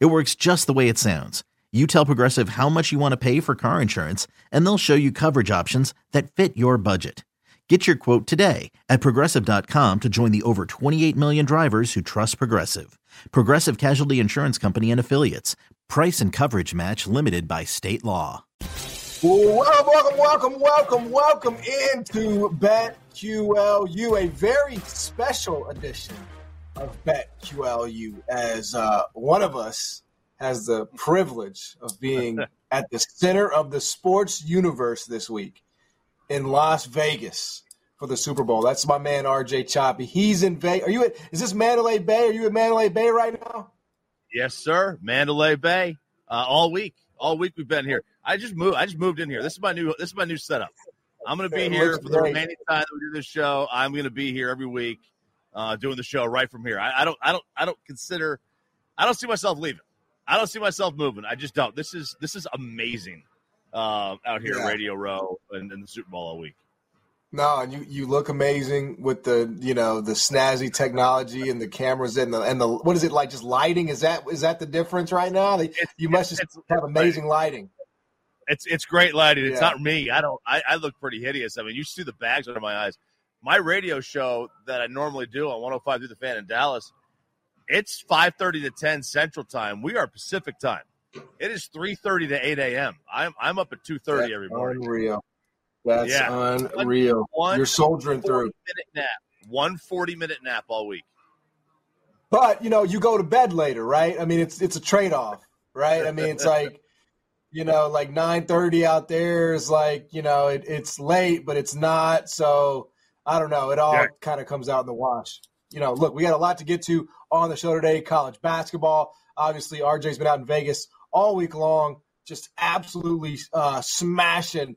It works just the way it sounds. You tell Progressive how much you want to pay for car insurance, and they'll show you coverage options that fit your budget. Get your quote today at progressive.com to join the over 28 million drivers who trust Progressive. Progressive Casualty Insurance Company and Affiliates. Price and coverage match limited by state law. Welcome, welcome, welcome, welcome, into BetQLU, a very special edition of BetQLU, as uh, one of us has the privilege of being at the center of the sports universe this week in Las Vegas for the Super Bowl. That's my man RJ Choppy. He's in Vegas. Are you at? Is this Mandalay Bay? Are you at Mandalay Bay right now? Yes, sir. Mandalay Bay. Uh, all week, all week we've been here. I just moved. I just moved in here. This is my new. This is my new setup. I'm going to be here for the remaining time that we do this show. I'm going to be here every week, uh, doing the show right from here. I, I don't. I don't. I don't consider. I don't see myself leaving. I don't see myself moving. I just don't. This is this is amazing uh, out here Yeah. at Radio Row and, and the Super Bowl all week. No, and you, you look amazing with the you know the snazzy technology and the cameras and the and the what is it like just lighting? Is that is that the difference right now? They- You must just have amazing lighting. It's it's great lighting. It's Yeah. not me. I don't. I, I look pretty hideous. I mean, you see the bags under my eyes. My radio show that I normally do on 105 through the fan in Dallas, it's 5:30 to 10 Central Time. We are Pacific Time. It is 3:30 to 8 a.m. I'm I'm up at 2:30 every morning. Unreal. That's Yeah. unreal. One You're soldiering 40 through. minute nap. One 40 minute nap all week. But you know, you go to bed later, right? I mean, it's it's a trade off, right? I mean, it's like you know, like nine thirty out there is like you know, it, it's late, but it's not. So I don't know. It all Yeah. kind of comes out in the wash. You know, look, we got a lot to get to on the show today. College basketball. Obviously, RJ's been out in Vegas all week long, just absolutely uh, smashing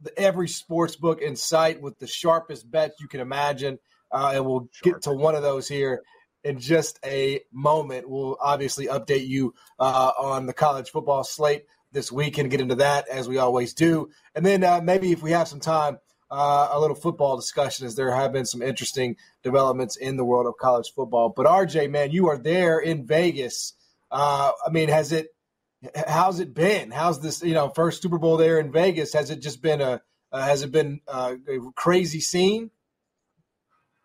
the, every sports book in sight with the sharpest bets you can imagine. Uh, and we'll get to one of those here in just a moment. We'll obviously update you uh, on the college football slate this week and get into that as we always do. And then uh, maybe if we have some time, uh, a little football discussion as there have been some interesting developments in the world of college football. But RJ, man, you are there in Vegas. Uh, I mean, has it? How's it been? How's this? You know, first Super Bowl there in Vegas. Has it just been a? Uh, has it been uh, a crazy scene?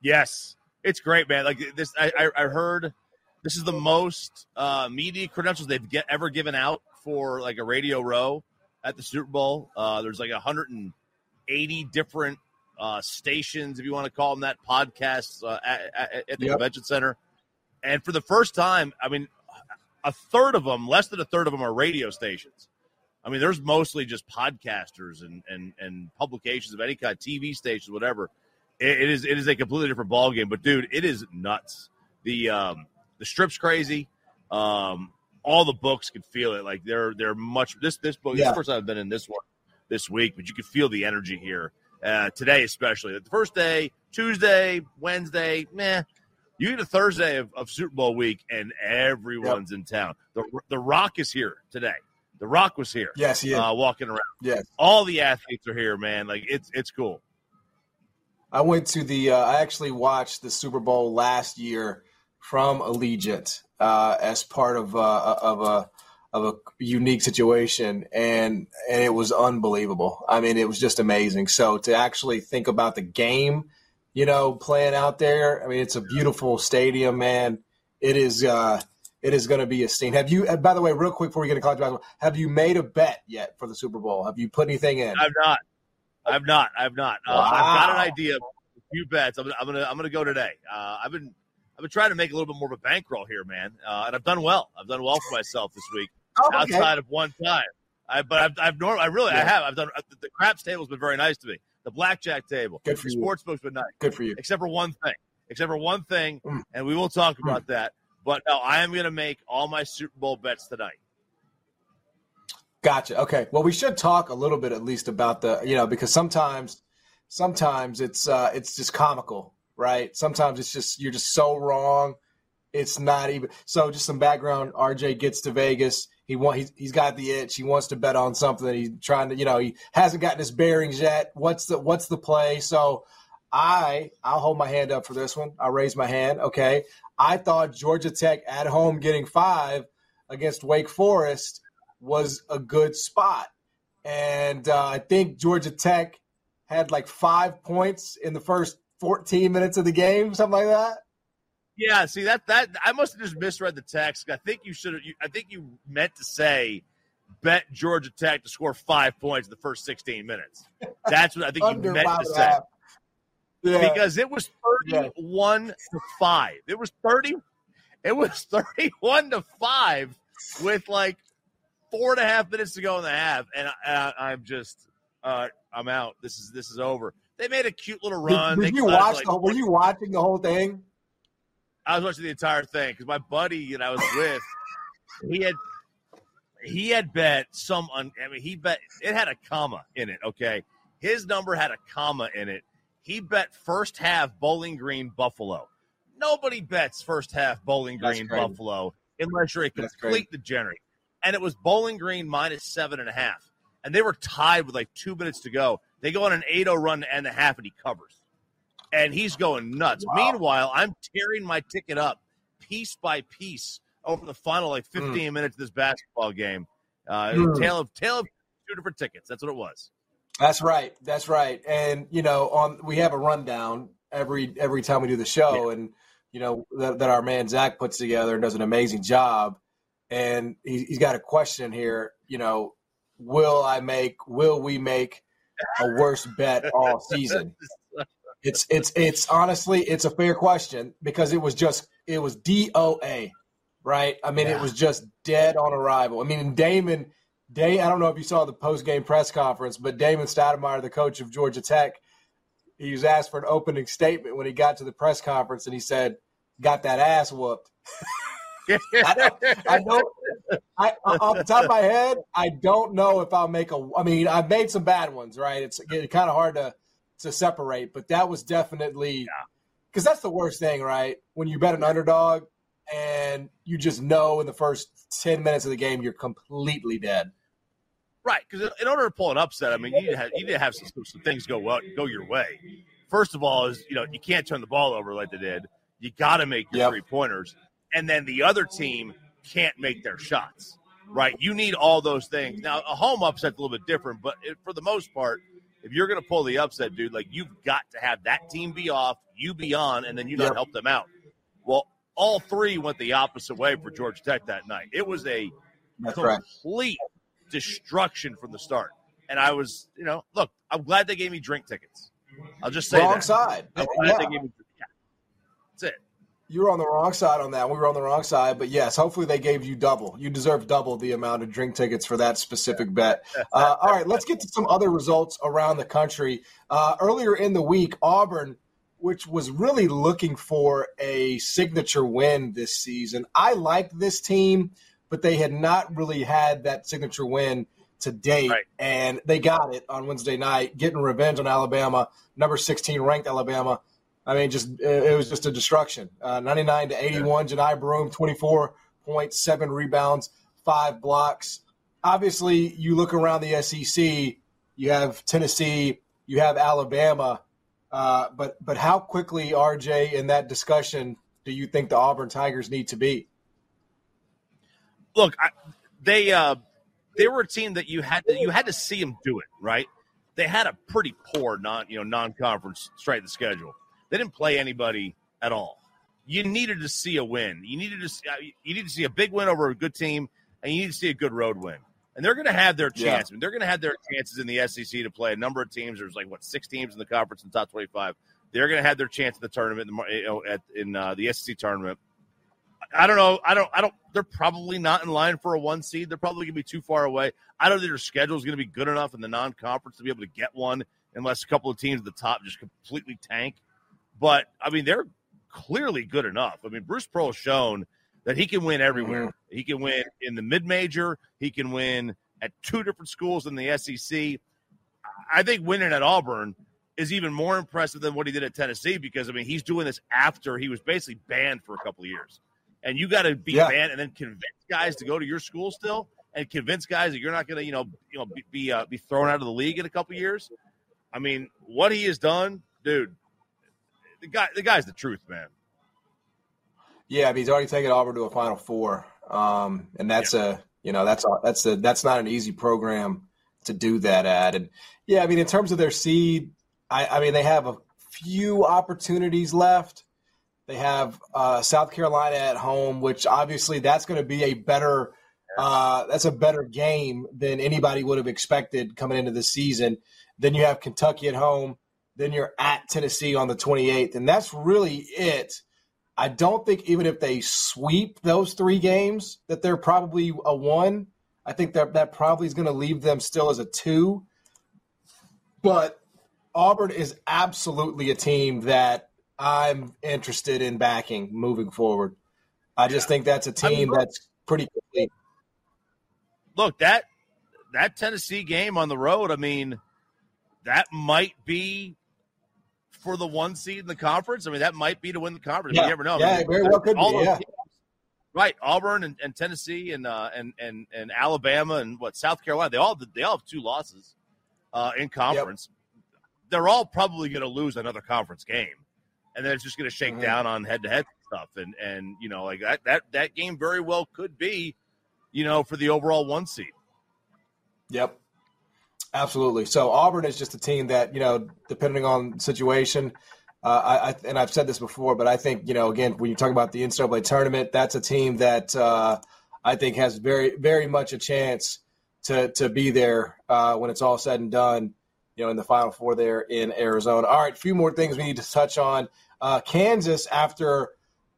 Yes, it's great, man. Like this, I, I, I heard this is the most uh, media credentials they've get, ever given out for like a radio row at the Super Bowl. Uh, there's like 180 different uh, stations, if you want to call them that, podcasts uh, at, at, the Yep. convention center. And for the first time, I mean, a third of them, less than a third of them, are radio stations. I mean, there's mostly just podcasters and and and publications of any kind, TV stations, whatever it, it is it is a completely different ball game. But dude, it is nuts. The um the strip's crazy. Um all the books can feel it. Like they're they're much this this book. This is Yeah. the first time I've been in this one this week, but you can feel the energy here uh, today, especially the first day, Tuesday, Wednesday, meh. You get a Thursday of, of Super Bowl week, and everyone's in town. The the Rock is here today. The Rock was here, Yes, yeah, uh, walking around. yes. All the athletes are here, man. Like it's it's cool. I went to the. Uh, I actually watched the Super Bowl last year from Allegiant uh, as part of uh, of a of a unique situation, and and it was unbelievable. I mean, it was just amazing. So to actually think about the game, you know, playing out there. I mean, it's a beautiful stadium, man. It is. Uh, it is going to be a scene. Have you? uh, By the way, real quick before we get to college basketball, have you made a bet yet for the Super Bowl? Have you put anything in? I've not. I've not. I've not. Uh, I've got an idea. A few bets. I'm, gonna- I'm gonna. I'm gonna go today. Uh, I've been. I've been trying to make a little bit more of a bankroll here, man, uh, and I've done well. I've done well for myself this week, Oh, okay. outside of one time. I, but I've, I've norm, I really, I have. I've done uh, the craps table's been very nice to me. The blackjack table, Good for the you. sports book's been nice, Good for you. except for one thing. Except for one thing, Mm. and we will talk about that. But no, I am going to make all my Super Bowl bets tonight. Gotcha. Okay. Well, we should talk a little bit at least about the, you know, because sometimes, sometimes it's uh, it's just comical, right? Sometimes it's just you're just so wrong. It's not even. So, just some background. RJ gets to Vegas. He want he's, he's got the itch. He wants to bet on something. He's trying to, you know, he hasn't gotten his bearings yet. What's the what's the play? So, I I'll hold my hand up for this one. I'll raise my hand. Okay. I thought Georgia Tech at home getting five against Wake Forest was a good spot. And uh, I think Georgia Tech had like five points in the first 14 minutes of the game, something like that. Yeah, see that that I must have just misread the text. I think you should have. I think you meant to say bet Georgia Tech to score five points in the first 16 minutes. That's what I think you meant to say. Yeah. Because it was 31 yeah. to 5. It was 30 it was 31 to 5 with like four and a half minutes to go in the half, and I, am just, uh, I'm out. This is this is over. They made a cute little run. Did, did you watch? Like, the, were you watching the whole thing? I was watching the entire thing because my buddy that I was with, he had he had bet some. Un, I mean, he bet it had a comma in it. Okay, his number had a comma in it. He bet first half Bowling Green Buffalo. Nobody bets first half Bowling Green Buffalo unless you're a complete degenerate and it was Bowling Green minus seven and a half. And they were tied with like two minutes to go. They go on an 8 0 run to end the half, and he covers. And he's going nuts. Wow. Meanwhile, I'm tearing my ticket up piece by piece over the final like hmm. 15 mm. minutes of this basketball game. Uh, mm. Tale of tale of two different tickets. That's what it was. That's right. That's right. And you know, on we have a rundown every every time we do the show, yeah. and you know that, that, our man Zac puts together and does an amazing job and he, he's got a question here. You know, will I make? Will we make a worse bet all season? It's it's it's honestly it's a fair question because it was just it was DOA, right? I mean, yeah. it was just dead on arrival. I mean, Damon. Day, I don't know if you saw the post game press conference, but Damon Stoudamire, the coach of Georgia Tech, he was asked for an opening statement when he got to the press conference, and he said, "Got that ass whooped." I don't, I don't I, off the top of my head, I don't know if I'll make a. I mean, I've made some bad ones, right? It's kind of hard to to separate, but that was definitely because yeah. that's the worst thing, right? When you bet an underdog and you just know in the first ten minutes of the game you're completely dead. Right, because in order to pull an upset, I mean, you need to have, you need to have some, some things go well, go your way. First of all, is you know you can't turn the ball over like they did. You got to make your yep. three pointers and then the other team can't make their shots. Right? You need all those things. Now, a home upset's a little bit different, but it, for the most part, if you're going to pull the upset, dude, like you've got to have that team be off, you be on, and then you not help them out. Well, all three went the opposite way for Georgia Tech that night. It was a That's complete right. destruction from the start. And I was, you know, look, I'm glad they gave me drink tickets. I'll just say wrong that. side. I'm uh, glad yeah. they gave me. Yeah. That's it you were on the wrong side on that. We were on the wrong side, but yes, hopefully they gave you double. You deserve double the amount of drink tickets for that specific bet. Uh, all right, let's get to some other results around the country. Uh, earlier in the week, Auburn, which was really looking for a signature win this season, I liked this team, but they had not really had that signature win to date, right. and they got it on Wednesday night, getting revenge on Alabama, number 16 ranked Alabama. I mean, just it was just a destruction. Uh, 99 to 81. Yeah. Johni Broome, 24.7 rebounds, five blocks. Obviously, you look around the SEC, you have Tennessee, you have Alabama. Uh, but but how quickly, RJ, in that discussion, do you think the Auburn Tigers need to be? Look, I, they uh, they were a team that you had to, you had to see them do it right. They had a pretty poor non you know non conference straight the schedule. They didn't play anybody at all. You needed to see a win. You needed to see, you need to see a big win over a good team, and you need to see a good road win. And they're going to have their chance. Yeah. I mean, they're going to have their chances in the SEC to play a number of teams. There's like what six teams in the conference in the top 25. They're going to have their chance in the tournament at, in uh, the SEC tournament. I don't know. I don't. I don't. They're probably not in line for a one seed. They're probably going to be too far away. I don't think their schedule is going to be good enough in the non-conference to be able to get one, unless a couple of teams at the top just completely tank. But I mean, they're clearly good enough. I mean, Bruce Pearl has shown that he can win everywhere. Mm-hmm. He can win in the mid major. He can win at two different schools in the SEC. I think winning at Auburn is even more impressive than what he did at Tennessee because I mean he's doing this after he was basically banned for a couple of years, and you got to be yeah. banned and then convince guys to go to your school still, and convince guys that you're not going to you know you know be be, uh, be thrown out of the league in a couple of years. I mean, what he has done, dude. The guy, the guy's the truth, man. Yeah, I mean, he's already taken Auburn to a Final Four, um, and that's yeah. a you know that's a, that's a that's not an easy program to do that at. And yeah, I mean, in terms of their seed, I, I mean, they have a few opportunities left. They have uh, South Carolina at home, which obviously that's going to be a better uh, that's a better game than anybody would have expected coming into the season. Then you have Kentucky at home. Then you're at Tennessee on the 28th, and that's really it. I don't think even if they sweep those three games that they're probably a one. I think that that probably is going to leave them still as a two. But Auburn is absolutely a team that I'm interested in backing moving forward. I just think that's a team I mean, that's pretty complete. Look, that that Tennessee game on the road, I mean, that might be for the one seed in the conference. I mean, that might be to win the conference. Yeah. You never know. Yeah, I mean, very well could be. Yeah. Teams, right, Auburn and, and Tennessee and uh, and and and Alabama and what South Carolina. They all they all have two losses uh, in conference. Yep. They're all probably going to lose another conference game, and then it's just going to shake mm-hmm. down on head to head stuff. And and you know like that that that game very well could be, you know, for the overall one seed. Yep. Absolutely. So Auburn is just a team that you know, depending on situation, uh, I, and I've said this before, but I think you know, again, when you talk about the NCAA tournament, that's a team that uh, I think has very, very much a chance to to be there uh, when it's all said and done. You know, in the Final Four there in Arizona. All right, a few more things we need to touch on. Uh, Kansas, after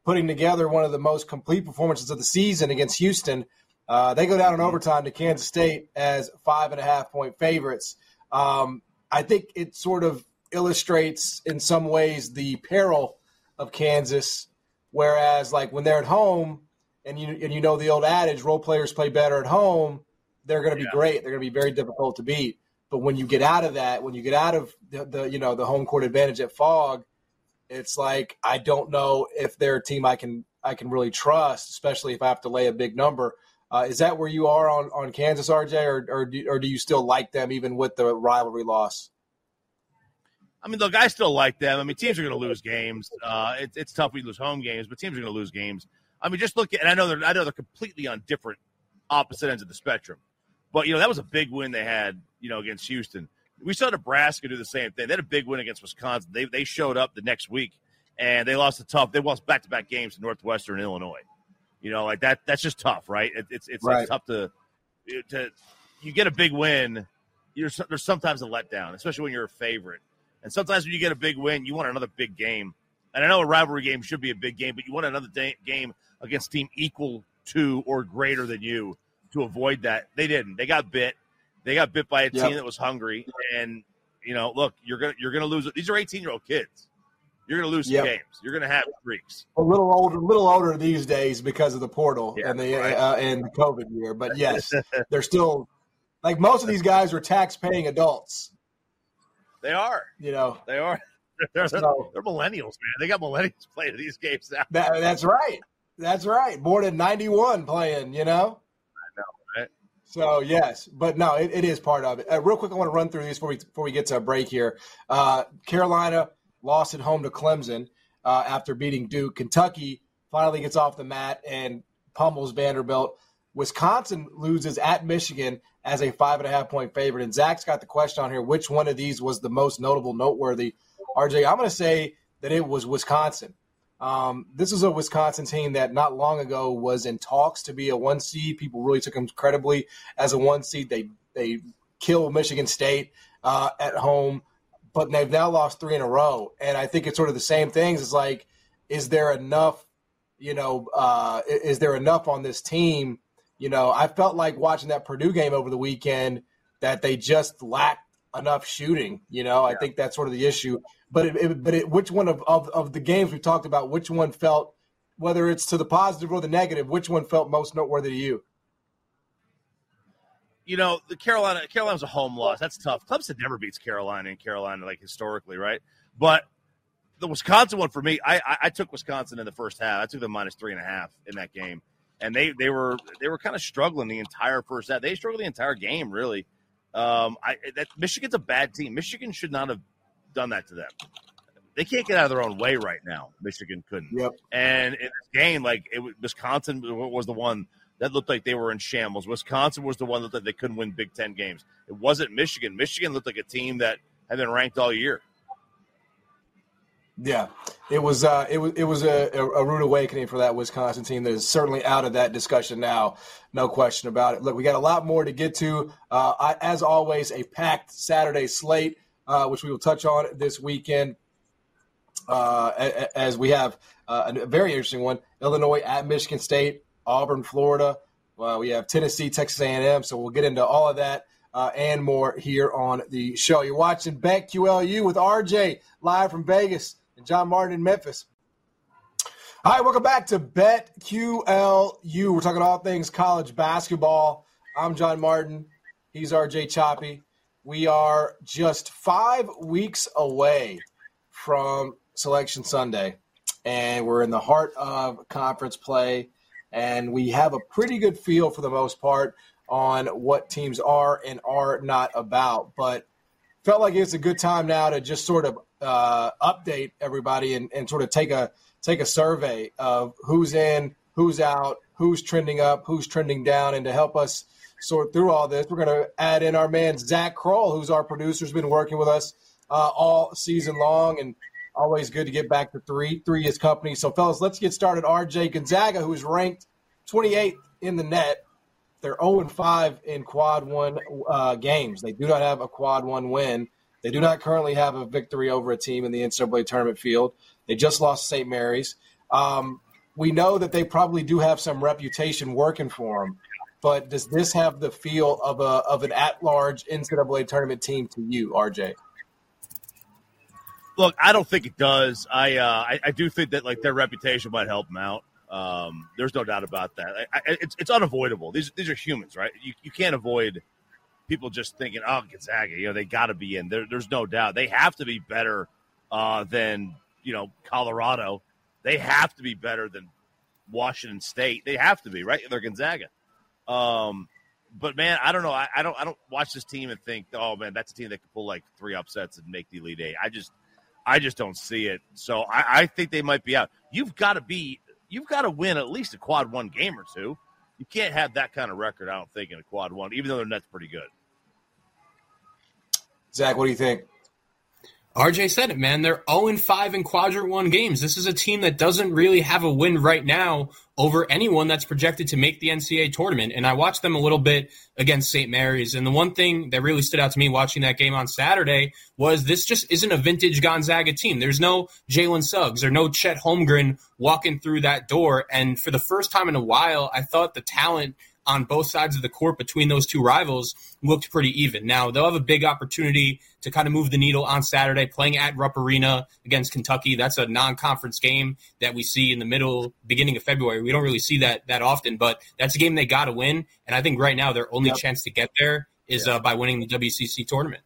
putting together one of the most complete performances of the season against Houston. Uh, they go down in overtime to Kansas State as five and a half point favorites. Um, I think it sort of illustrates in some ways the peril of Kansas. Whereas, like when they're at home, and you and you know the old adage, role players play better at home. They're going to be yeah. great. They're going to be very difficult to beat. But when you get out of that, when you get out of the, the you know the home court advantage at Phog, it's like I don't know if they're a team I can I can really trust, especially if I have to lay a big number. Uh, is that where you are on, on Kansas, RJ, or or do, or do you still like them even with the rivalry loss? I mean, look, I still like them. I mean, teams are going to lose games. Uh, it, it's tough We lose home games, but teams are going to lose games. I mean, just look at, and I know they're, I know they're completely on different opposite ends of the spectrum, but you know that was a big win they had, you know, against Houston. We saw Nebraska do the same thing. They had a big win against Wisconsin. They they showed up the next week and they lost a tough. They lost back to back games to Northwestern Illinois. You know, like that. That's just tough, right? It, it's it's, right. it's tough to to you get a big win. You're there's sometimes a letdown, especially when you're a favorite. And sometimes when you get a big win, you want another big game. And I know a rivalry game should be a big game, but you want another day, game against team equal to or greater than you to avoid that. They didn't. They got bit. They got bit by a yep. team that was hungry. And you know, look, you're gonna you're gonna lose. These are 18 year old kids. You're going to lose yep. games. You're going to have freaks. A little older, a little older these days because of the portal yeah, and the right. uh, and the COVID year. But yes, they're still like most of these guys are tax-paying adults. They are. You know, they are. They're, they're, so, they're millennials, man. They got millennials playing these games now. That, that's right. That's right. Born in '91, playing. You know. I know, right? So yes, but no, it, it is part of it. Uh, real quick, I want to run through these before we before we get to a break here. Uh, Carolina lost at home to Clemson uh, after beating Duke. Kentucky finally gets off the mat and pummels Vanderbilt. Wisconsin loses at Michigan as a five and a half point favorite. And Zac's got the question on here which one of these was the most notable, noteworthy? RJ, I'm going to say that it was Wisconsin. Um, this is a Wisconsin team that not long ago was in talks to be a one seed. People really took them credibly as a one seed. They they killed Michigan State uh, at home but they've now lost three in a row. And I think it's sort of the same things. It's like, is there enough, you know, uh, is there enough on this team? You know, I felt like watching that Purdue game over the weekend that they just lacked enough shooting. You know, yeah. I think that's sort of the issue. But it, it, but it, which one of, of, of the games we talked about, which one felt, whether it's to the positive or the negative, which one felt most noteworthy to you? You know, the Carolina Carolina's a home loss. That's tough. Clemson never beats Carolina in Carolina, like historically, right? But the Wisconsin one for me, I, I, I took Wisconsin in the first half. I took them minus three and a half in that game, and they they were they were kind of struggling the entire first half. They struggled the entire game, really. Um, I that Michigan's a bad team. Michigan should not have done that to them. They can't get out of their own way right now. Michigan couldn't. Yep. And in this game, like it, Wisconsin was the one that looked like they were in shambles. Wisconsin was the one that they couldn't win Big Ten games. It wasn't Michigan. Michigan looked like a team that had been ranked all year. Yeah, it was uh, it was it was a, a rude awakening for that Wisconsin team that is certainly out of that discussion now, no question about it. Look, we got a lot more to get to. Uh, I, as always, a packed Saturday slate, uh, which we will touch on this weekend. Uh, as we have uh, a very interesting one: Illinois at Michigan State, Auburn, Florida. we have Tennessee, Texas A&M. So we'll get into all of that uh, and more here on the show. You're watching BetQLU with RJ live from Vegas and John Martin in Memphis. All right, welcome back to BetQLU. We're talking all things college basketball. I'm John Martin. He's RJ Choppy. We are just five weeks away from Selection Sunday, and we're in the heart of conference play, and we have a pretty good feel for the most part on what teams are and are not about. But felt like it's a good time now to just sort of uh, update everybody and, and sort of take a take a survey of who's in, who's out, who's trending up, who's trending down, and to help us sort through all this, we're going to add in our man Zac Kroll, who's our producer, has been working with us uh, all season long, and always good to get back to three. Three is company. So, fellas, let's get started. RJ Gonzaga, who is ranked 28th in the net, they're 0 5 in quad one uh, games. They do not have a quad one win. They do not currently have a victory over a team in the NCAA tournament field. They just lost St. Mary's. Um, we know that they probably do have some reputation working for them, but does this have the feel of a of an at large NCAA tournament team to you, RJ? Look, I don't think it does. I, uh, I, I do think that like their reputation might help them out. Um, there's no doubt about that. I, I, it's it's unavoidable. These these are humans, right? You you can't avoid people just thinking, oh, Gonzaga, you know, they got to be in. There, there's no doubt. They have to be better uh, than, you know, Colorado. They have to be better than Washington State. They have to be, right? They're Gonzaga. Um, but man, I don't know. I, I, don't. I don't watch this team and think, oh man, that's a team that could pull like three upsets and make the Elite Eight. I just, I just don't see it. So I, I think they might be out. You've got to be. You've got to win at least a quad one game or two you can't have that kind of record, I don't think, in a quad one, even though their net's pretty good. Zac, what do you think? RJ said it, man. They're 0 5 in quadrant one games. This is a team that doesn't really have a win right now over anyone that's projected to make the NCAA tournament. And I watched them a little bit against St. Mary's. And the one thing that really stood out to me watching that game on Saturday was this just isn't a vintage Gonzaga team. There's no Jalen Suggs or no Chet Holmgren walking through that door. And for the first time in a while, I thought the talent on both sides of the court between those two rivals looked pretty even. Now, they'll have a big opportunity to kind of move the needle on Saturday, playing at Rupp Arena against Kentucky. That's a non conference game that we see in the middle, beginning of February. We don't really see that that often, but that's a game they got to win. And I think right now their only yep. chance to get there is uh, by winning the WCC tournament.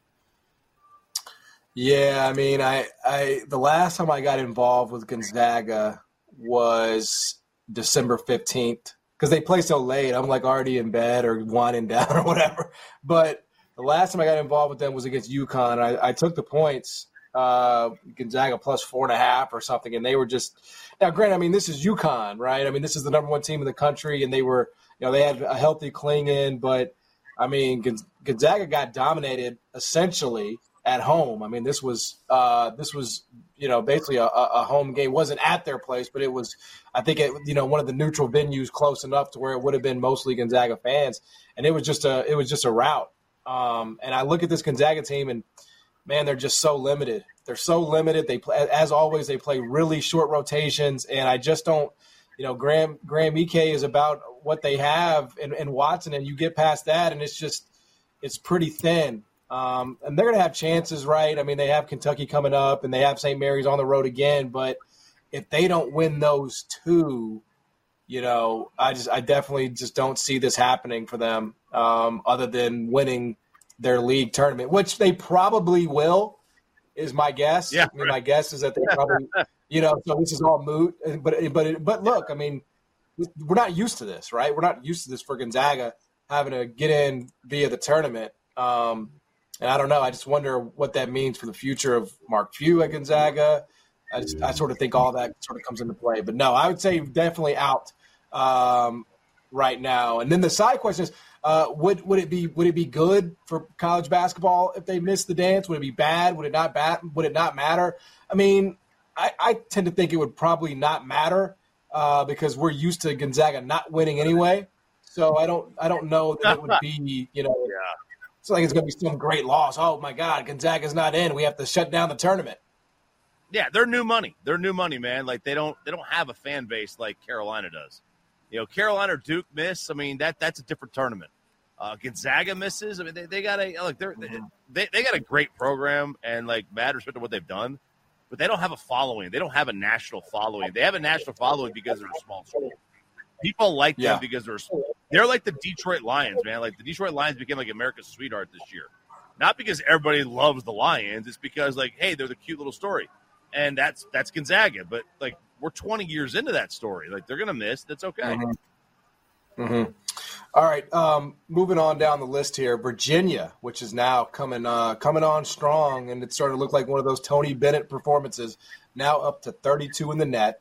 Yeah, I mean, I, I the last time I got involved with Gonzaga was December fifteenth because they play so late. I'm like already in bed or winding down or whatever. But the last time I got involved with them was against UConn. I, I took the points, uh, Gonzaga plus four and a half or something, and they were just now. Grant, I mean, this is UConn, right? I mean, this is the number one team in the country, and they were, you know, they had a healthy Clingan, but I mean, Gonzaga got dominated essentially at home. I mean, this was uh, this was you know basically a, a, home game. It wasn't at their place, but it was I think it you know one of the neutral venues close enough to where it would have been mostly Gonzaga fans, and it was just a it was just a rout. Um, and I look at this Gonzaga team, and man, they're just so limited. They're so limited. They play, as always they play really short rotations, and I just don't. You know, Graham Graham Ike is about what they have in, in Watson, and you get past that, and it's just it's pretty thin. Um, and they're going to have chances, right? I mean, they have Kentucky coming up and they have St. Mary's on the road again. But if they don't win those two, you know, I just I definitely just don't see this happening for them, um, other than winning their league tournament, which they probably will. Is my guess. Yeah, I mean, my guess is that they probably, you know, so this is all moot. But but but look, I mean, we're not used to this, right? We're not used to this for Gonzaga having to get in via the tournament. Um, and I don't know. I just wonder what that means for the future of Mark Few at Gonzaga. I, just, I sort of think all that sort of comes into play. But no, I would say definitely out um, right now. And then the side question is, uh, would would it be would it be good for college basketball if they missed the dance? Would it be bad? Would it not bat? Would it not matter? I mean, I, I tend to think it would probably not matter uh, because we're used to Gonzaga not winning anyway. So I don't I don't know that it would be you know. It's like it's going to be some great loss. Oh my God, Gonzaga's not in. We have to shut down the tournament. Yeah, they're new money. They're new money, man. Like they don't they don't have a fan base like Carolina does. You know, Carolina or Duke miss. I mean, that that's a different tournament. Uh, Gonzaga misses. I mean, they, they got a look. They're, mm-hmm. they they got a great program and like mad respect to what they've done, but they don't have a following. They don't have a national following. They have a national following because they're a small school. People like them yeah. because they're they're like the Detroit Lions, man. Like the Detroit Lions became like America's sweetheart this year, not because everybody loves the Lions. It's because like, hey, they're the cute little story, and that's that's Gonzaga. But like we're 20 years into that story. Like they're gonna miss. That's okay. Mm-hmm. Mm-hmm. All right, um, moving on down the list here, Virginia, which is now coming uh, coming on strong, and it's starting to look like one of those Tony Bennett performances. Now up to 32 in the net.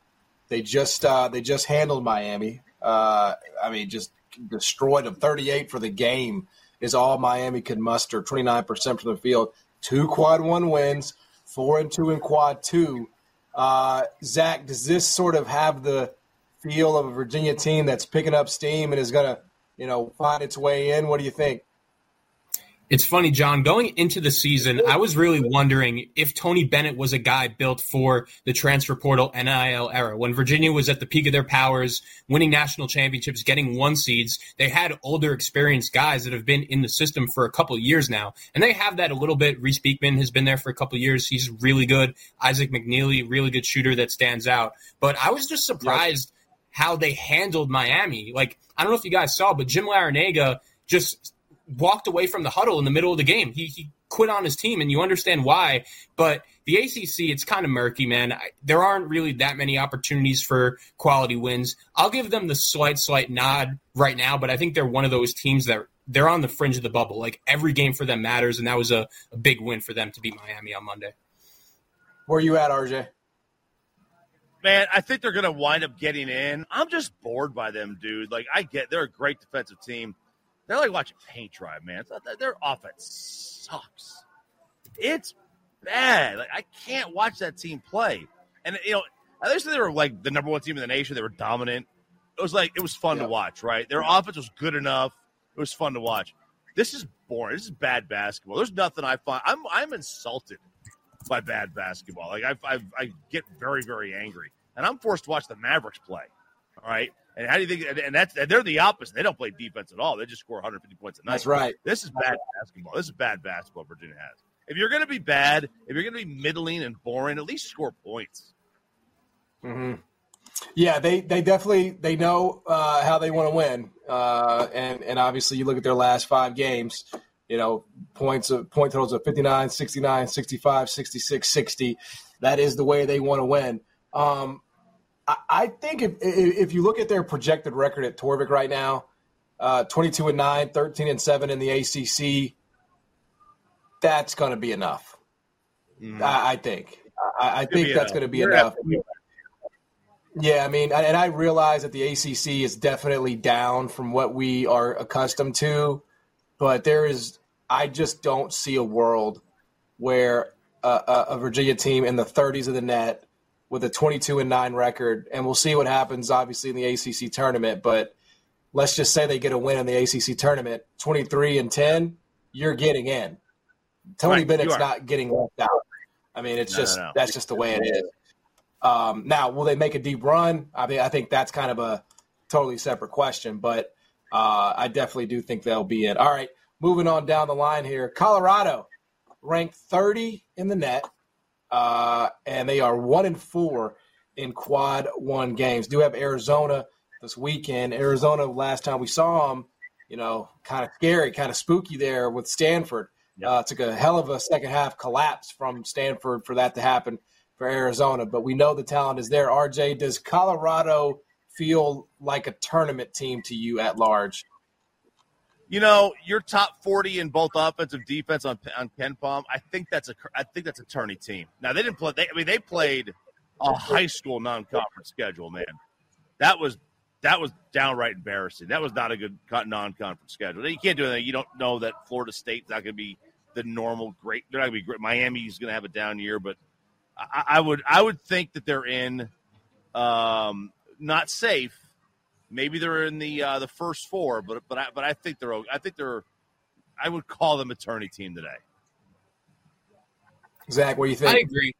They just uh, they just handled Miami. Uh, I mean, just destroyed them. 38 for the game is all Miami could muster. 29% from the field. Two quad one wins, four and two in quad two. Uh, Zac, does this sort of have the feel of a Virginia team that's picking up steam and is going to, you know, find its way in? What do you think? It's funny, John. Going into the season, I was really wondering if Tony Bennett was a guy built for the transfer portal NIL era. When Virginia was at the peak of their powers, winning national championships, getting one seeds, they had older, experienced guys that have been in the system for a couple years now, and they have that a little bit. Reece Beekman has been there for a couple years; he's really good. Isaac McKneely, really good shooter that stands out. But I was just surprised how they handled Miami. Like I don't know if you guys saw, but Jim Larrañaga just walked away from the huddle in the middle of the game. He, he quit on his team, and you understand why. But the ACC, it's kind of murky, man. I, there aren't really that many opportunities for quality wins. I'll give them the slight, slight nod right now, but I think they're one of those teams that they're on the fringe of the bubble. Like every game for them matters, and that was a, a big win for them to beat Miami on Monday. Where are you at, RJ? Man, I think they're going to wind up getting in. I'm just bored by them, dude. Like, I get they're a great defensive team. They're like watching paint dry, man. Their offense sucks. It's bad. Like I can't watch that team play. And you know, at least they were like the number one team in the nation. They were dominant. It was like it was fun to watch, right? Their offense was good enough. It was fun to watch. This is boring. This is bad basketball. There's nothing I find. I'm I'm insulted by bad basketball. Like I I, I get very very angry, and I'm forced to watch the Mavericks play. All right, and how do you think? And that's and they're the opposite. They don't play defense at all. They just score 150 points a night. That's right. This is bad basketball. This is bad basketball. Virginia has. If you're going to be bad, if you're going to be middling and boring, at least score points. hmm Yeah, they they definitely they know uh, how they want to win, uh, and and obviously you look at their last five games. You know, points of point totals of 59, 69, 65, 66, 60. That is the way they want to win. Um, I think if if you look at their projected record at Torvik right now, uh, 22 and 9, 13 and 7 in the ACC, that's going to be enough. Mm. I, I, think. I, I think that's going to be enough. Yeah, I mean, and I realize that the ACC is definitely down from what we are accustomed to, but there is, I just don't see a world where a, a Virginia team in the 30s of the net with a 22 and 9 record and we'll see what happens obviously in the ACC tournament but let's just say they get a win in the ACC tournament 23 and 10 you're getting in. Tony right, Bennett's not getting left out. I mean it's no, just no, no. that's just the way it is. Um, now will they make a deep run? I mean I think that's kind of a totally separate question but uh, I definitely do think they'll be in. All right moving on down the line here. Colorado ranked 30 in the net uh, and they are one and four in quad one games. Do have Arizona this weekend. Arizona, last time we saw them, you know, kind of scary, kind of spooky there with Stanford. Yep. Uh, took a hell of a second half collapse from Stanford for that to happen for Arizona. But we know the talent is there. RJ, does Colorado feel like a tournament team to you at large? You know, you're top 40 in both offensive defense on on KenPom. I think that's a I think that's a tourney team. Now they didn't play. They, I mean, they played a high school non-conference schedule. Man, that was that was downright embarrassing. That was not a good non-conference schedule. You can't do anything. You don't know that Florida State's not going to be the normal great. They're not going to be great. Miami's going to have a down year, but I, I, would I would think that they're in um, not safe. Maybe they're in the uh, the first four, but but I but I think they're I think they're I would call them a tourney team today. Zac, what do you think? I agree.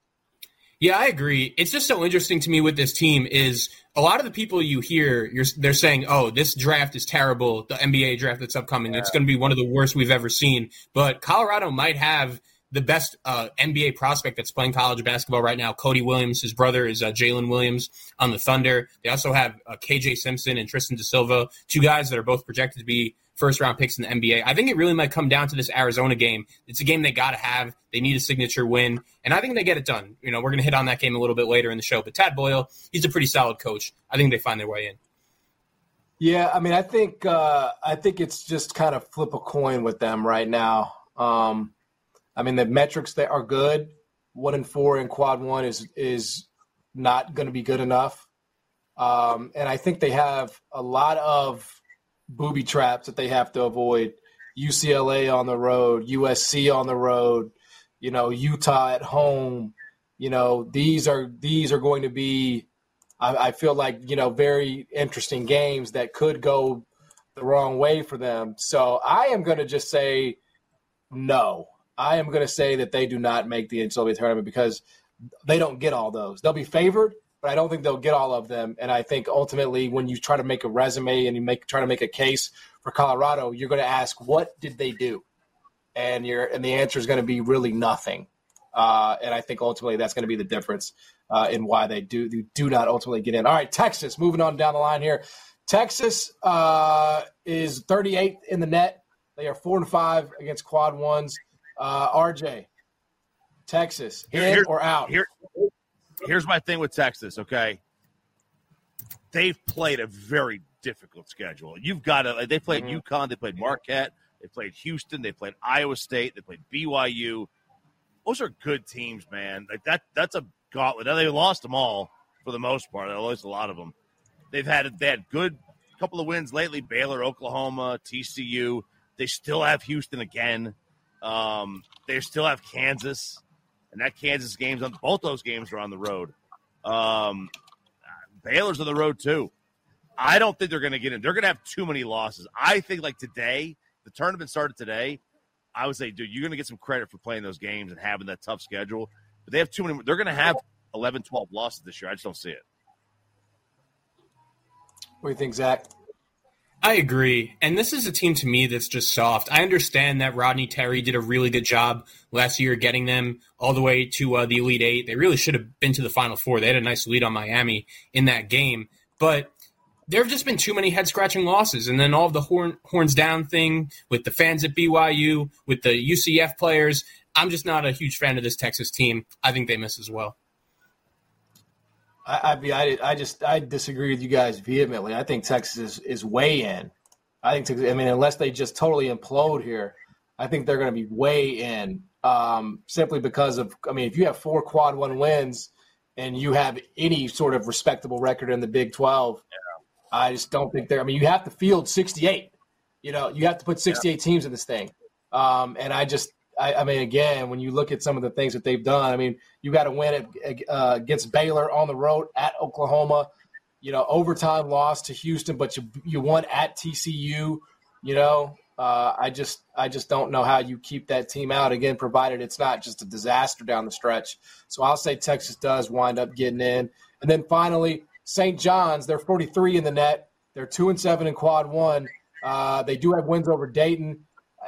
Yeah, I agree. It's just so interesting to me with this team is a lot of the people you hear, they're saying, "Oh, this draft is terrible. The NBA draft that's upcoming, yeah. it's going to be one of the worst we've ever seen." But Colorado might have the best uh, NBA prospect that's playing college basketball right now, Cody Williams. His brother is uh, Jalen Williams on the Thunder. They also have uh, KJ Simpson and Tristan da Silva, two guys that are both projected to be first round picks in the NBA. I think it really might come down to this Arizona game. It's a game they got to have. They need a signature win, and I think they get it done. You know, we're going to hit on that game a little bit later in the show. But Tad Boyle, he's a pretty solid coach. I think they find their way in. Yeah, I mean, I think uh, I think it's just kind of flip a coin with them right now. Um, I mean, the metrics that are good. One and four in quad one is is not going to be good enough. Um, and I think they have a lot of booby traps that they have to avoid. UCLA on the road, USC on the road, you know, Utah at home. You know, these are these are going to be, I, I feel like you know, very interesting games that could go the wrong way for them. So I am going to just say no. I am going to say that they do not make the NCAA tournament because they don't get all those. They'll be favored, but I don't think they'll get all of them. And I think ultimately, when you try to make a resume and you make try to make a case for Colorado, you're going to ask, what did they do? And you're and the answer is going to be really nothing. Uh, and I think ultimately that's going to be the difference uh, in why they do they do not ultimately get in. All right, Texas. Moving on down the line here, Texas uh, is 38th in the net. They are four and five against quad ones. Uh, RJ, Texas, in here, or out? Here, here's my thing with Texas, okay? They've played a very difficult schedule. You've got to, they played mm-hmm. UConn, they played Marquette, they played Houston, they played Iowa State, they played BYU. Those are good teams, man. Like that, that's a gauntlet. Now they lost them all for the most part. They lost a lot of them. They've had they had good couple of wins lately. Baylor, Oklahoma, TCU. They still have Houston again. Um, they still have Kansas and that Kansas game's on both those games are on the road. Um, Baylor's on the road too. I don't think they're going to get in. They're going to have too many losses. I think like today, the tournament started today. I would say, dude, you're going to get some credit for playing those games and having that tough schedule. But they have too many. They're going to have 11, 12 losses this year. I just don't see it. What do you think, Zac? I agree. And this is a team to me that's just soft. I understand that Rodney Terry did a really good job last year getting them all the way to uh, the Elite Eight. They really should have been to the Final Four. They had a nice lead on Miami in that game. But there have just been too many head scratching losses. And then all of the horn, horns down thing with the fans at BYU, with the UCF players. I'm just not a huge fan of this Texas team. I think they miss as well. I, I mean, I, I just I disagree with you guys vehemently. I think Texas is, is way in. I think Texas, I mean, unless they just totally implode here, I think they're going to be way in. Um, simply because of, I mean, if you have four quad one wins and you have any sort of respectable record in the Big Twelve, yeah. I just don't think they're. I mean, you have to field sixty eight. You know, you have to put sixty eight yeah. teams in this thing. Um, and I just I, I, mean, again, when you look at some of the things that they've done, I mean, you got to win it uh, against Baylor on the road at Oklahoma. You know, overtime loss to Houston, but you you won at TCU. You know, uh, I just I just don't know how you keep that team out again, provided it's not just a disaster down the stretch. So I'll say Texas does wind up getting in, and then finally St. John's. They're 43 in the net. They're two and seven in quad one. Uh, they do have wins over Dayton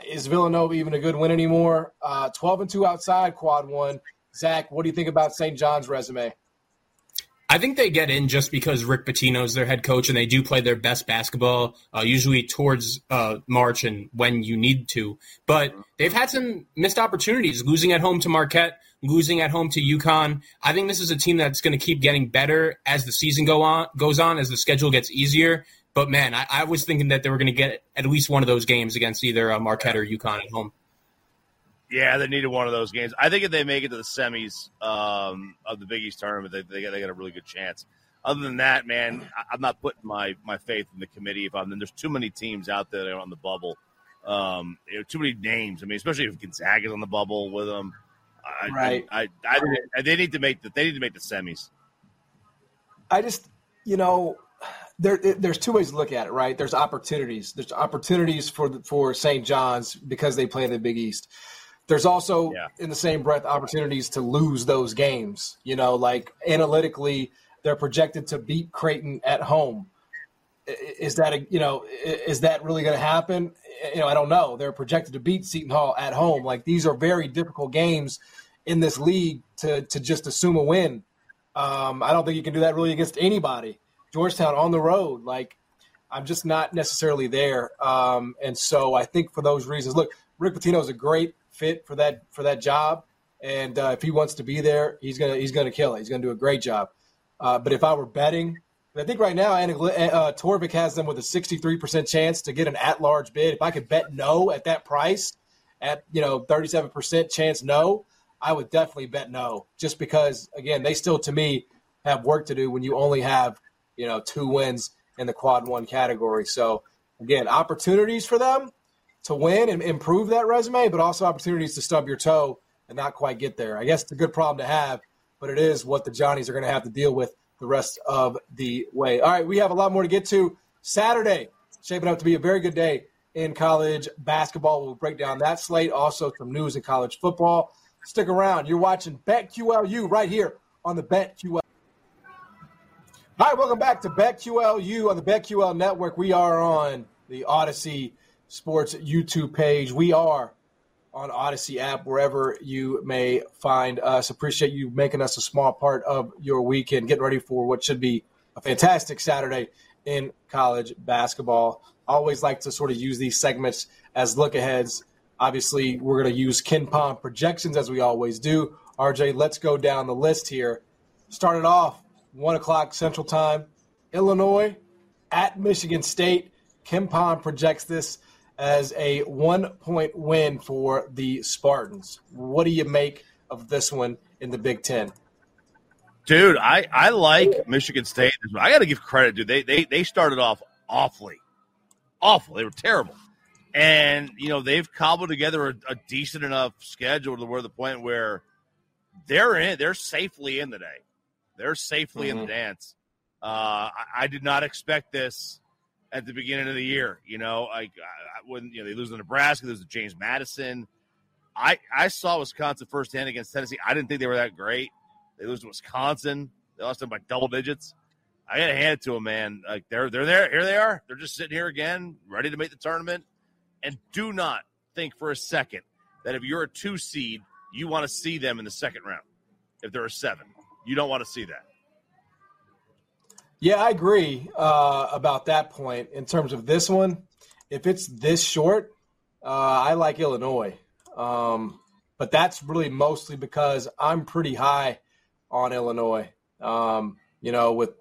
is Villanova even a good win anymore? Uh, 12 and 2 outside quad one. Zac, what do you think about St. John's resume? I think they get in just because Rick Pitino is their head coach and they do play their best basketball, uh, usually towards uh, March and when you need to. But they've had some missed opportunities, losing at home to Marquette, losing at home to UConn. I think this is a team that's going to keep getting better as the season go on goes on, as the schedule gets easier. But man, I, I was thinking that they were going to get at least one of those games against either uh, Marquette or UConn at home. Yeah, they needed one of those games. I think if they make it to the semis um, of the Big East tournament, they, they, got, they got a really good chance. Other than that, man, I, am not putting my, my faith in the committee. If I'm, then, there's too many teams out there that are on the bubble. Um, you know, too many names. I mean, especially if Gonzaga's on the bubble with them. I, right. I, I, I, they need to make the they need to make the semis. I just, you know, there, there's two ways to look at it, right? There's opportunities. There's opportunities for for St. John's because they play in the Big East there's also yeah. in the same breath opportunities to lose those games. You know, like analytically, they're projected to beat Creighton at home. Is that a you know is that really going to happen? You know, I don't know. They're projected to beat Seton Hall at home. Like these are very difficult games in this league to to just assume a win. Um, I don't think you can do that really against anybody. Georgetown on the road, like I'm just not necessarily there. Um, and so I think for those reasons, look, Rick Pitino is a great fit for that for that job, and uh, if he wants to be there, he's gonna he's gonna kill it. He's gonna do a great job. Uh, but if I were betting, I think right now uh, Torvik has them with a 63% chance to get an at-large bid. If I could bet no at that price, at you know 37% chance no, I would definitely bet no. Just because again, they still to me have work to do when you only have you know two wins in the quad one category. So again, opportunities for them to win and improve that resume, but also opportunities to stub your toe and not quite get there. I guess it's a good problem to have, but it is what the Johnnies are going to have to deal with the rest of the way. All right, we have a lot more to get to. Saturday, shaping up to be a very good day in college basketball. We'll break down that slate, also some news in college football. Stick around. You're watching BetQLU right here on the BetQL. Right, welcome back to BetQLU on the BetQL network. We are on the Audacy Sports YouTube page. We are on Audacy app, wherever you may find us. Appreciate you making us a small part of your weekend, getting ready for what should be a fantastic Saturday in college basketball. Always like to sort of use these segments as look aheads. Obviously, we're going to use KenPom projections as we always do. RJ, let's go down the list here. Started off one o'clock Central Time, Illinois at Michigan State. KenPom projects this as a one point win for the Spartans. What do you make of this one in the Big Ten? Dude, I, I like Michigan State. I got to give credit, dude. They, they they started off awfully, awful. They were terrible, and you know they've cobbled together a, a decent enough schedule to where the point where they're in, they're safely in the day, they're safely mm-hmm. in the mm-hmm. dance. Uh, I, I did not expect this at the beginning of the year. You know, I, like when you know they lose to Nebraska, there's James Madison. I I saw Wisconsin firsthand against Tennessee. I didn't think they were that great. They lose to Wisconsin. They lost them by double digits. I got to hand it to them, man. Like they're they're there. Here they are. They're just sitting here again, ready to make the tournament. And do not think for a second that if you're a two seed, you want to see them in the second round. If they're a seven, you don't want to see that. Yeah, I agree uh, about that point. In terms of this one, if it's this short, uh, I like Illinois. Um, but that's really mostly because I'm pretty high on Illinois. Um, you know, with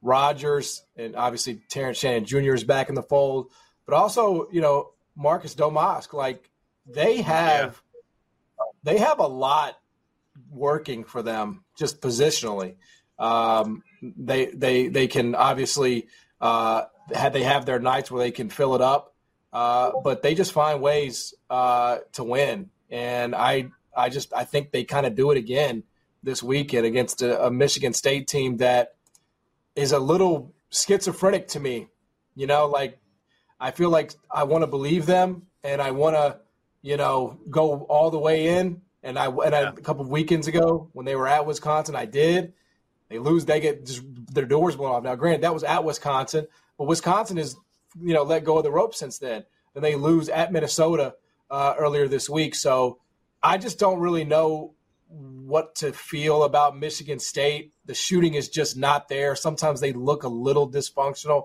Rodgers and obviously Terrence Shannon Jr. is back in the fold, but also, you know, Marcus Domask. Like they have, yeah. they have a lot working for them just positionally. Um, they they they can obviously uh, have they have their nights where they can fill it up, uh, but they just find ways uh, to win. And I I just I think they kind of do it again this weekend against a, a Michigan State team that is a little schizophrenic to me. You know, like I feel like I want to believe them and I want to, you know, go all the way in. And I and I, a couple of weekends ago when they were at Wisconsin, I did. They lose, they get just their doors blown off. Now, granted, that was at Wisconsin, but Wisconsin has you know let go of the rope since then. And they lose at Minnesota uh, earlier this week. So I just don't really know what to feel about Michigan State. The shooting is just not there. Sometimes they look a little dysfunctional.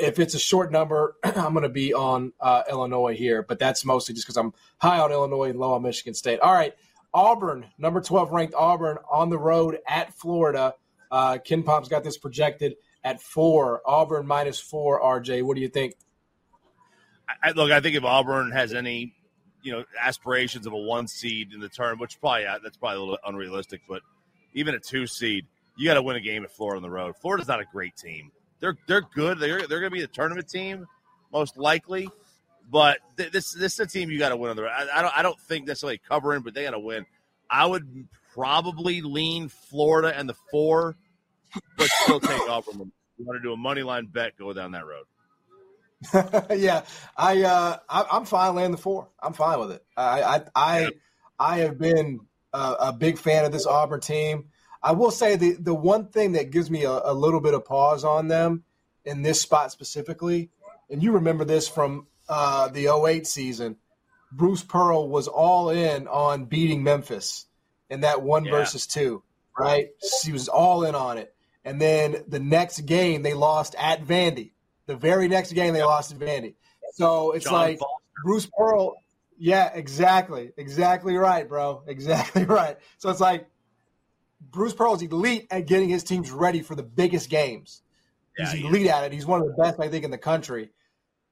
If it's a short number, I'm going to be on uh, Illinois here, but that's mostly just because I'm high on Illinois and low on Michigan State. All right, Auburn, number 12 ranked Auburn on the road at Florida. Uh, KenPom's got this projected at four. Auburn minus four. RJ, what do you think? I, look, I think if Auburn has any, you know, aspirations of a one seed in the tournament, which probably uh, that's probably a little unrealistic, but even a two seed, you got to win a game at Florida on the road. Florida's not a great team. They're they're good. They're they're going to be the tournament team most likely, but th- this this is a team you got to win on the road. I, I don't I don't think necessarily covering, but they got to win. I would probably lean Florida and the four, but still take Auburn. You want to do a money line bet? Go down that road. yeah, I, uh, I am fine laying the four. I'm fine with it. I I I, I have been a, a, big fan of this Auburn team. I will say the the one thing that gives me a, a little bit of pause on them in this spot specifically, and you remember this from uh, the 08 season. Bruce Pearl was all in on beating Memphis in that one yeah. versus two, right? He was all in on it. And then the next game they lost at Vandy. The very next game they lost at Vandy. So it's John like Foster. Bruce Pearl. Yeah, exactly. Exactly right, bro. Exactly right. So it's like Bruce Pearl is elite at getting his teams ready for the biggest games. Yeah, He's elite at it. He's one of the best, I think, in the country.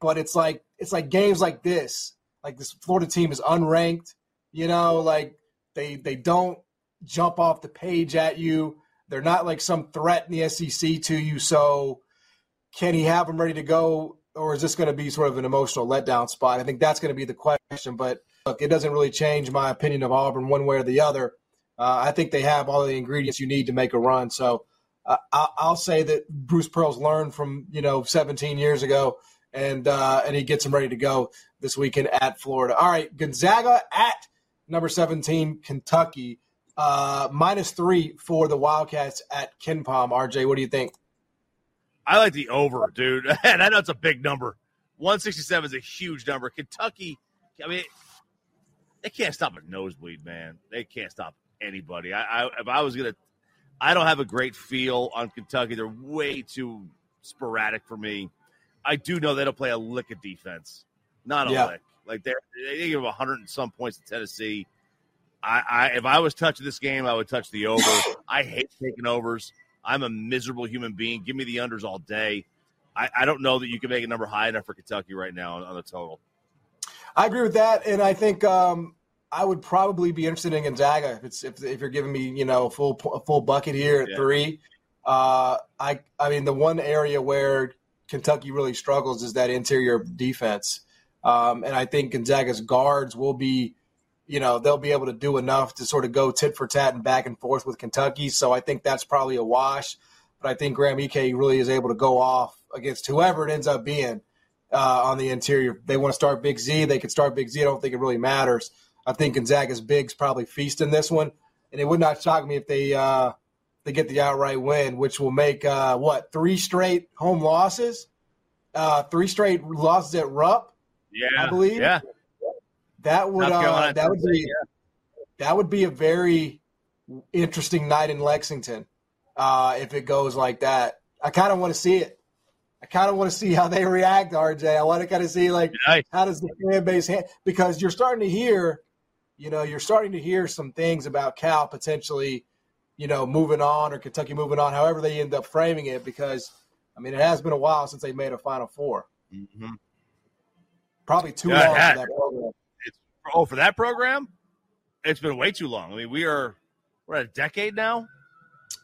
But it's like it's like games like this. Like this Florida team is unranked. You know, like they they don't jump off the page at you. They're not like some threat in the SEC to you. So can he have them ready to go, or is this going to be sort of an emotional letdown spot? I think that's going to be the question. But look, it doesn't really change my opinion of Auburn one way or the other. Uh, I think they have all the ingredients you need to make a run. So uh, I'll, say that Bruce Pearl's learned from you know 17 years ago, and uh, and he gets them ready to go this weekend at Florida. All right, Gonzaga at number 17, Kentucky. Uh, minus three for the Wildcats at KenPom. RJ, what do you think? I like the over, dude. and I know it's a big number. 167 is a huge number. Kentucky, I mean, they can't stop a nosebleed, man. They can't stop anybody. I, I if I was gonna, I don't have a great feel on Kentucky. They're way too sporadic for me. I do know they don't play a lick of defense, not a yeah. lick. Like they they give 100 and some points to Tennessee. I, I if I was touching this game, I would touch the over. I hate taking overs. I'm a miserable human being. Give me the unders all day. I, I don't know that you can make a number high enough for Kentucky right now on, on the total. I agree with that, and I think um, I would probably be interested in Gonzaga if it's if, if you're giving me you know a full a full bucket here at yeah. three. Uh, I I mean the one area where Kentucky really struggles is that interior defense, um, and I think Gonzaga's guards will be you know, they'll be able to do enough to sort of go tit for tat and back and forth with Kentucky. So I think that's probably a wash. But I think Graham Ike really is able to go off against whoever it ends up being uh, on the interior. They want to start Big Z. They can start Big Z. I don't think it really matters. I think Gonzaga's bigs probably feast in this one, and it would not shock me if they uh, they get the outright win, which will make uh, what three straight home losses, uh, three straight losses at Rupp. Yeah, I believe. Yeah, that would uh, that would be that would be a very interesting night in Lexington uh, if it goes like that. I kind of want to see it. I kind of want to see how they react, RJ. I want to kind of see like nice. how does the fan base hand because you're starting to hear, you know, you're starting to hear some things about Cal potentially, you know, moving on or Kentucky moving on, however they end up framing it. Because I mean, it has been a while since they made a Final 4 mm-hmm. Probably too yeah, long for that program oh, for that program, it's been way too long. I mean, we are we're at a decade now.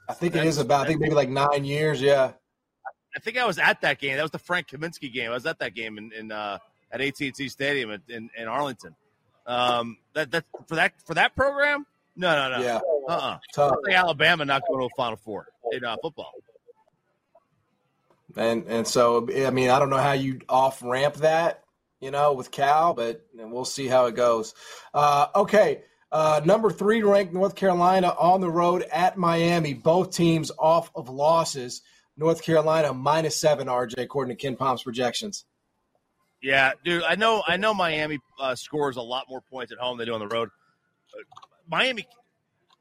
I think That's, it is about. I think maybe like nine years. Yeah. I think I was at that game. That was the Frank Kaminsky game. I was at that game in, in uh, at AT&T Stadium in, in, in Arlington. Um, that that for that for that program? No, no, no. Yeah. Uh. uh Alabama not going to a Final Four in uh, football. And and so I mean I don't know how you off ramp that you know, with Cal, but we'll see how it goes. Uh, okay. Uh, number three ranked North Carolina on the road at Miami. Both teams off of losses. North Carolina minus seven, RJ, according to KenPom's projections. Yeah, dude, I know. I know Miami uh, scores a lot more points at home than they do on the road. Uh, Miami,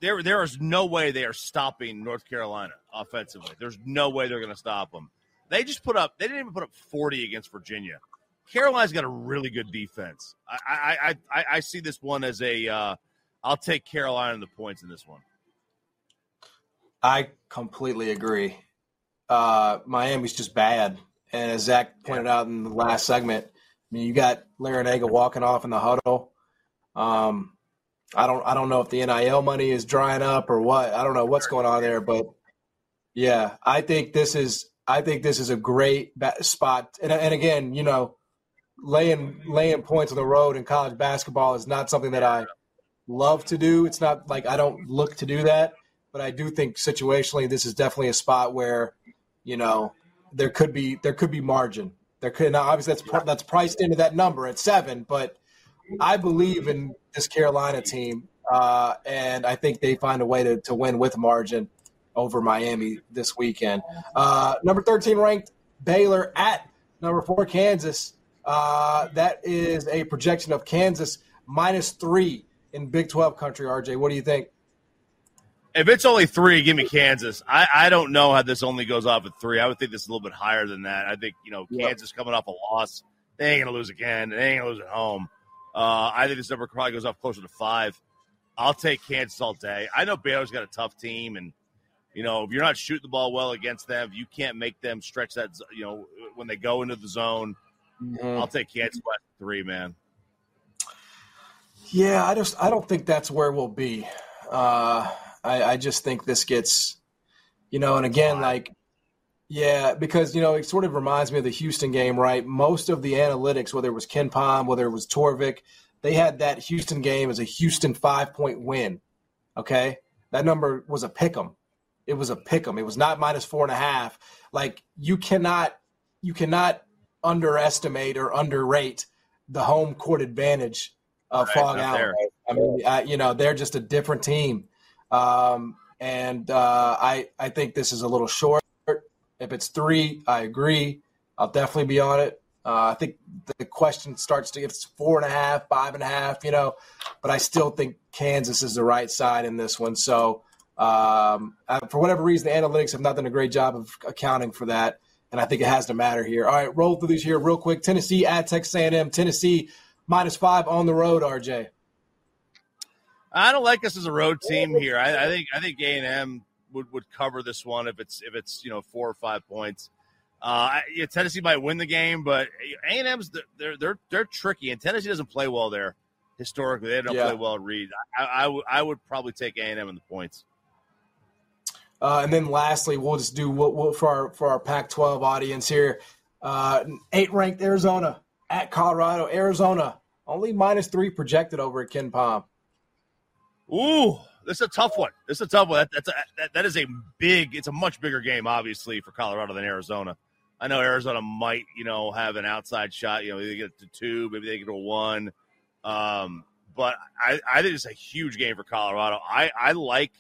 there there is no way they are stopping North Carolina offensively. There's no way they're going to stop them. They just put up. They didn't even put up 40 against Virginia. Carolina's got a really good defense. I I I, I see this one as a. Uh, I'll take Carolina in the points in this one. I completely agree. Uh, Miami's just bad, and as Zac pointed out in the last segment, mean, you got Larrañaga walking off in the huddle. Um, I don't I don't know if the NIL money is drying up or what. I don't know what's going on there, but yeah, I think this is I think this is a great spot. And, and again, you know, laying laying points on the road in college basketball is not something that I love to do. It's not like I don't look to do that, but I do think situationally this is definitely a spot where, you know, there could be there could be margin. There could now obviously that's that's priced into that number at seven, but I believe in this Carolina team, uh, and I think they find a way to, to win with margin over Miami this weekend. Uh, number 13 ranked Baylor at number four Kansas. Uh, that is a projection of Kansas minus three in Big 12 country. RJ, what do you think? If it's only three, give me Kansas. I, I don't know how this only goes off at three. I would think this is a little bit higher than that. I think, you know, Kansas yep. coming off a loss. They ain't going to lose again. They ain't going to lose at home. Uh, I think this number probably goes up closer to five. I'll take Kansas all day. I know Baylor's got a tough team, and you know if you're not shooting the ball well against them, you can't make them stretch that. You know when they go into the zone. Mm-hmm. I'll take Kansas by three, man. Yeah, I just I don't think that's where we'll be. Uh, I, I just think this gets, you know, and again, like yeah, because you know it sort of reminds me of the Houston game, right? Most of the analytics, whether it was KenPom, whether it was Torvik, they had that Houston game as a Houston five point win. Okay, that number was a pick 'em. It was a pick 'em. It was not minus four and a half. Like you cannot, you cannot underestimate or underrate the home court advantage of right, Phog Allen. I mean, I, you know, they're just a different team, um, and uh, I I think this is a little short. If it's three, I agree. I'll definitely be on it. Uh, I think the question starts to get four and a half, five and a half, you know, but I still think Kansas is the right side in this one. So, um, for whatever reason, the analytics have not done a great job of accounting for that, and I think it has to matter here. All right, roll through these here real quick. Tennessee at Texas A&M. Tennessee minus five on the road. RJ. I don't like us as a road team here. I, I think I think A and M would, would cover this one if it's if it's you know four or five points. Uh, yeah, Tennessee might win the game, but A and M's they're they're they're tricky, and Tennessee doesn't play well there historically. They don't yeah. play well at Reed. I, I, w- I would probably take A and M in the points. Uh, and then lastly, we'll just do what, what for our for our Pac-12 audience here. Uh, eight ranked Arizona at Colorado. Arizona only minus three projected over at KenPom. Ooh, this is a tough one. This is a tough one. That, that's a, that, that is a big. It's a much bigger game, obviously, for Colorado than Arizona. I know Arizona might, you know, have an outside shot. You know, they get to two, maybe they get to one. Um, but I, I think it's a huge game for Colorado. I, I like,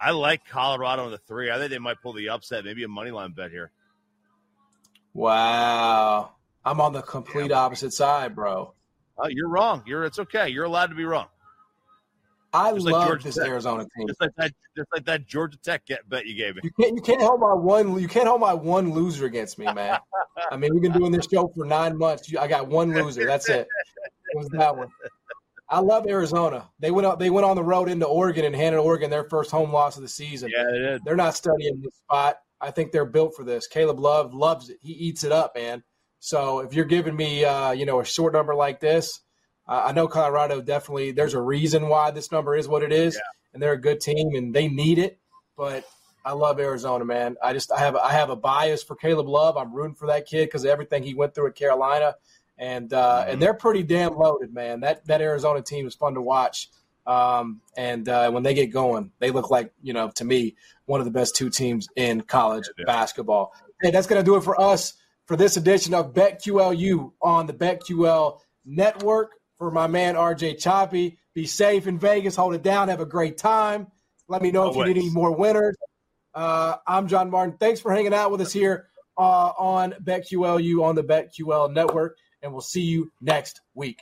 I like Colorado in the three. I think they might pull the upset, maybe a money line bet here. Wow, I'm on the complete yeah. opposite side, bro. Oh, you're wrong. You're it's okay. You're allowed to be wrong. I just love like this Tech. Arizona team. Just like that, just like that Georgia Tech bet you gave me. You can't, you can't hold my one. You can't hold my one loser against me, man. I mean, we've been doing this show for nine months. I got one loser. That's it. It was that one. I love Arizona. They went out. They went on the road into Oregon and handed Oregon their first home loss of the season. Yeah, they did. They're not studying this spot. I think they're built for this. Caleb Love loves it. He eats it up, man. So if you're giving me, uh, you know, a short number like this, I know Colorado definitely. There's a reason why this number is what it is, yeah. and they're a good team and they need it. But I love Arizona, man. I just I have I have a bias for Caleb Love. I'm rooting for that kid because of everything he went through at Carolina, and uh, mm-hmm. and they're pretty damn loaded, man. That that Arizona team is fun to watch. Um, and uh, when they get going, they look like you know to me one of the best two teams in college yeah. basketball. Hey, that's gonna do it for us for this edition of BetQLU on the BetQL Network for my man RJ Choppy. Be safe in Vegas. Hold it down. Have a great time. Let me know Always. if you need any more winners. Uh, I'm John Martin. Thanks for hanging out with us here uh, on BetQLU on the BetQL network, and we'll see you next week.